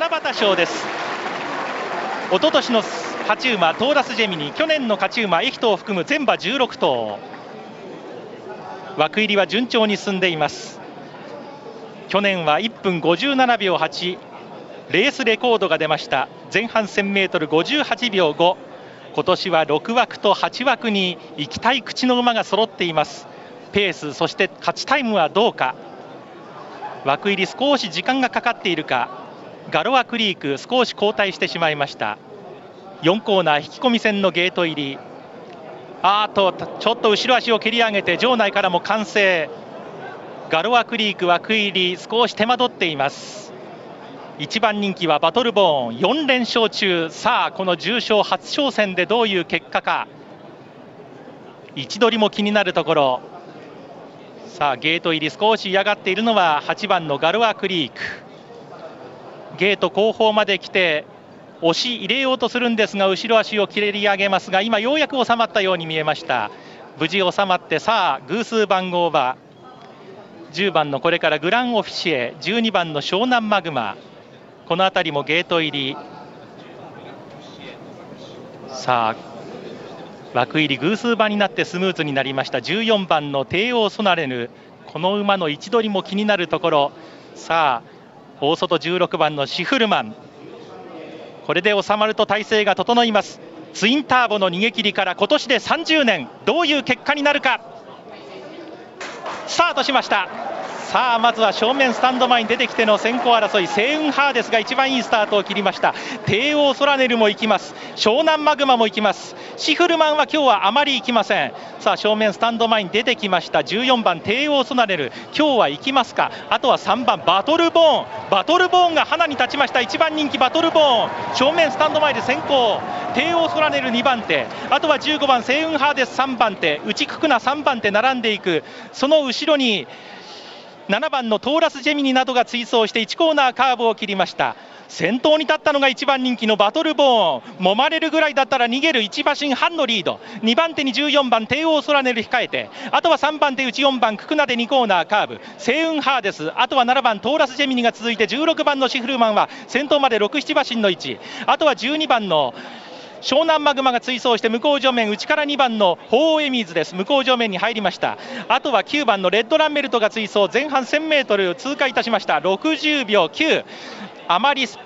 七夕賞です。一昨年の勝ち馬トーラスジェミニ去年の勝ち馬エヒトを含む全馬16頭。枠入りは順調に進んでいます。去年は1分57秒8レースレコードが出ました。前半 1000m58 秒5今年は6枠と8枠に行きたい口の馬が揃っています。ペースそして勝ちタイムはどうか。枠入り少し時間がかかっているか。ガロアクリーク少し後退してしまいました。4コーナー引き込み線のゲート入り。あーとちょっと後ろ足を蹴り上げて場内からも歓声。ガロアクリーク枠入り少し手間取っています。1番人気はバトルボーン。4連勝中。さあこの重賞初挑戦でどういう結果か。位置取りも気になるところ。さあゲート入り少し嫌がっているのは8番のガロアクリーク。ゲート後方まで来て押し入れようとするんですが後ろ足を切り上げますが今ようやく収まったように見えました。無事収まってさあ偶数番号馬10番のこれからグランオフィシエ12番の湘南マグマ。この辺りもゲート入り。さあ枠入り偶数馬になってスムーズになりました。14番の帝王ソナレヌ。この馬の位置取りも気になるところ。さあ大外16番のシフルマン。これで収まると体勢が整います。ツインターボの逃げ切りから今年で30年。どういう結果になるか。スタートしました。さあまずは正面スタンド前に出てきての先行争い。セウンハーデスが一番いいスタートを切りました。帝王ソラネルも行きます。湘南マグマも行きます。シフルマンは今日はあまり行きません。さあ正面スタンド前に出てきました。14番帝王ソナネル。今日は行きますか？あとは3番バトルボーン。バトルボーンが花に立ちました。1番人気バトルボーン。正面スタンド前で先行。帝王ソラネル2番手。あとは15番セウンハーデス3番手。内ククナ3番手並んでいく。その後ろに7番のトーラスジェミニなどが追走して1コーナーカーブを切りました。先頭に立ったのが1番人気のバトルボーン。揉まれるぐらいだったら逃げる1馬身半のリード。2番手に14番帝王ソラネル控えて。あとは3番手内4番ククナで2コーナーカーブ。セウンハーデス。あとは7番トーラスジェミニが続いて16番のシフルマンは先頭まで67馬身の位置。あとは12番の湘南マグマが追走して向こう上面内から2番の鳳凰エミーズです。向こう上面に入りました。あとは9番のレッドランベルトが追走。前半 1000m 通過いたしました。60秒9あまりス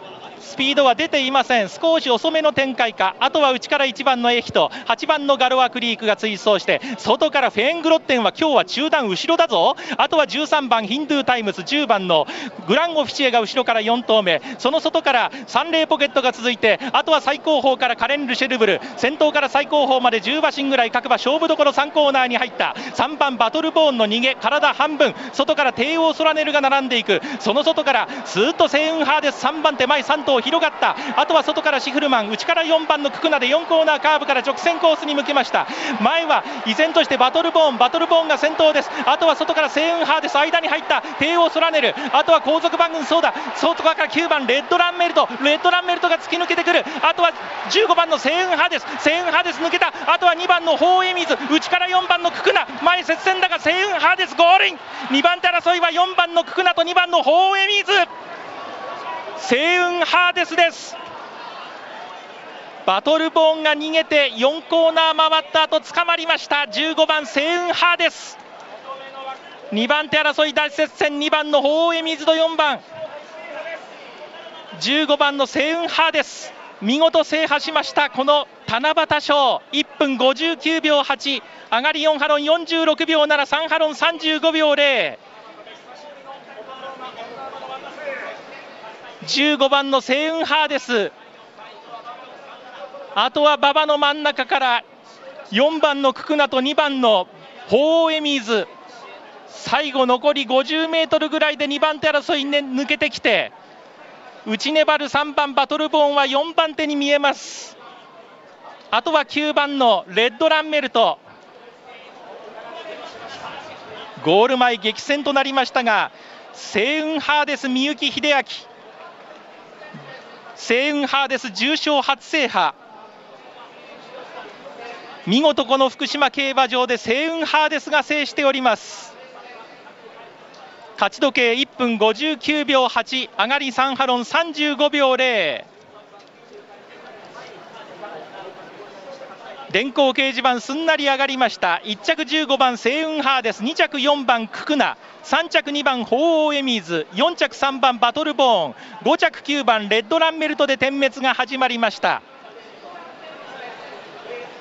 スピードは出ていません。少し遅めの展開か。あとは内から1番のエヒト。8番のガロアクリークが追走して外からフェーングロッテンは今日は中団後ろだぞ。あとは13番ヒンドゥータイムズ。10番のグランオフィシエが後ろから4頭目。その外からサンレイポケットが続いてあとは最後方からカレンルシェルブル。先頭から最後方まで10馬身ぐらい各馬勝負どころ3コーナーに入った。3番バトルボーンの逃げ体半分。外からテーオーソラネルが並んでいく。その外からスーッとセウンハーデス。3番手前3頭広がった。あとは外からシフルマン。内から4番のククナで4コーナーカーブから直線コースに向けました。前は依然としてバトルボーン。バトルボーンが先頭です。あとは外からセウンハーデス間に入った。帝王ソラネル。あとは後続番組そうだ。外側から9番レッドランメルト。レッドランメルトが突き抜けてくる。あとは15番のセウンハーデスセウンハーデス抜けた。あとは2番のホーエミズ。内から4番のククナ。前接戦だがセウンハーデスゴールイン。2番手争いは4番のククナと2番のホーエミズ。セウンハーデスです。バトルボーンが逃げて4コーナー回った後捕まりました。15番セウンハーデス。2番手争い大接戦。2番のホーエミズド4番15番のセウンハーデス。見事制覇しました。この七夕賞。1分59秒8上がり4ハロン46秒73ハロン35秒0 15番のセウンハーデスあとは馬場の真ん中から4番のククナと2番のホーエミーズ。最後残り50メートルぐらいで2番手争いに抜けてきて内粘る3番バトルボーンは4番手に見えます。あとは9番のレッドランメルト。ゴール前激戦となりましたがセウンハーデス三幸秀明。セウンハーデス重賞初制覇。見事この福島競馬場でセウンハーデスが制しております。勝ち時計1分59秒8上がり3ハロン35秒0電光掲示板すんなり上がりました。1着15番セイウンハーです。2着4番ククナ3着2番鳳凰エミーズ。4着3番バトルボーン。5着9番レッドランメルトで点滅が始まりました。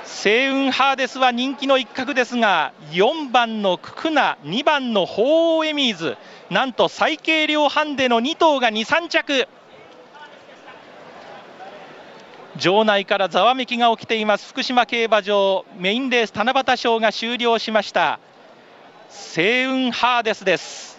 セイウンハーデスは人気の一角ですが4番のククナ2番の鳳凰エミーズ。なんと最軽量ハンデの2頭が23着。場内からざわめきが起きています。福島競馬場メインレース七夕賞が終了しました。星雲ハーデスです。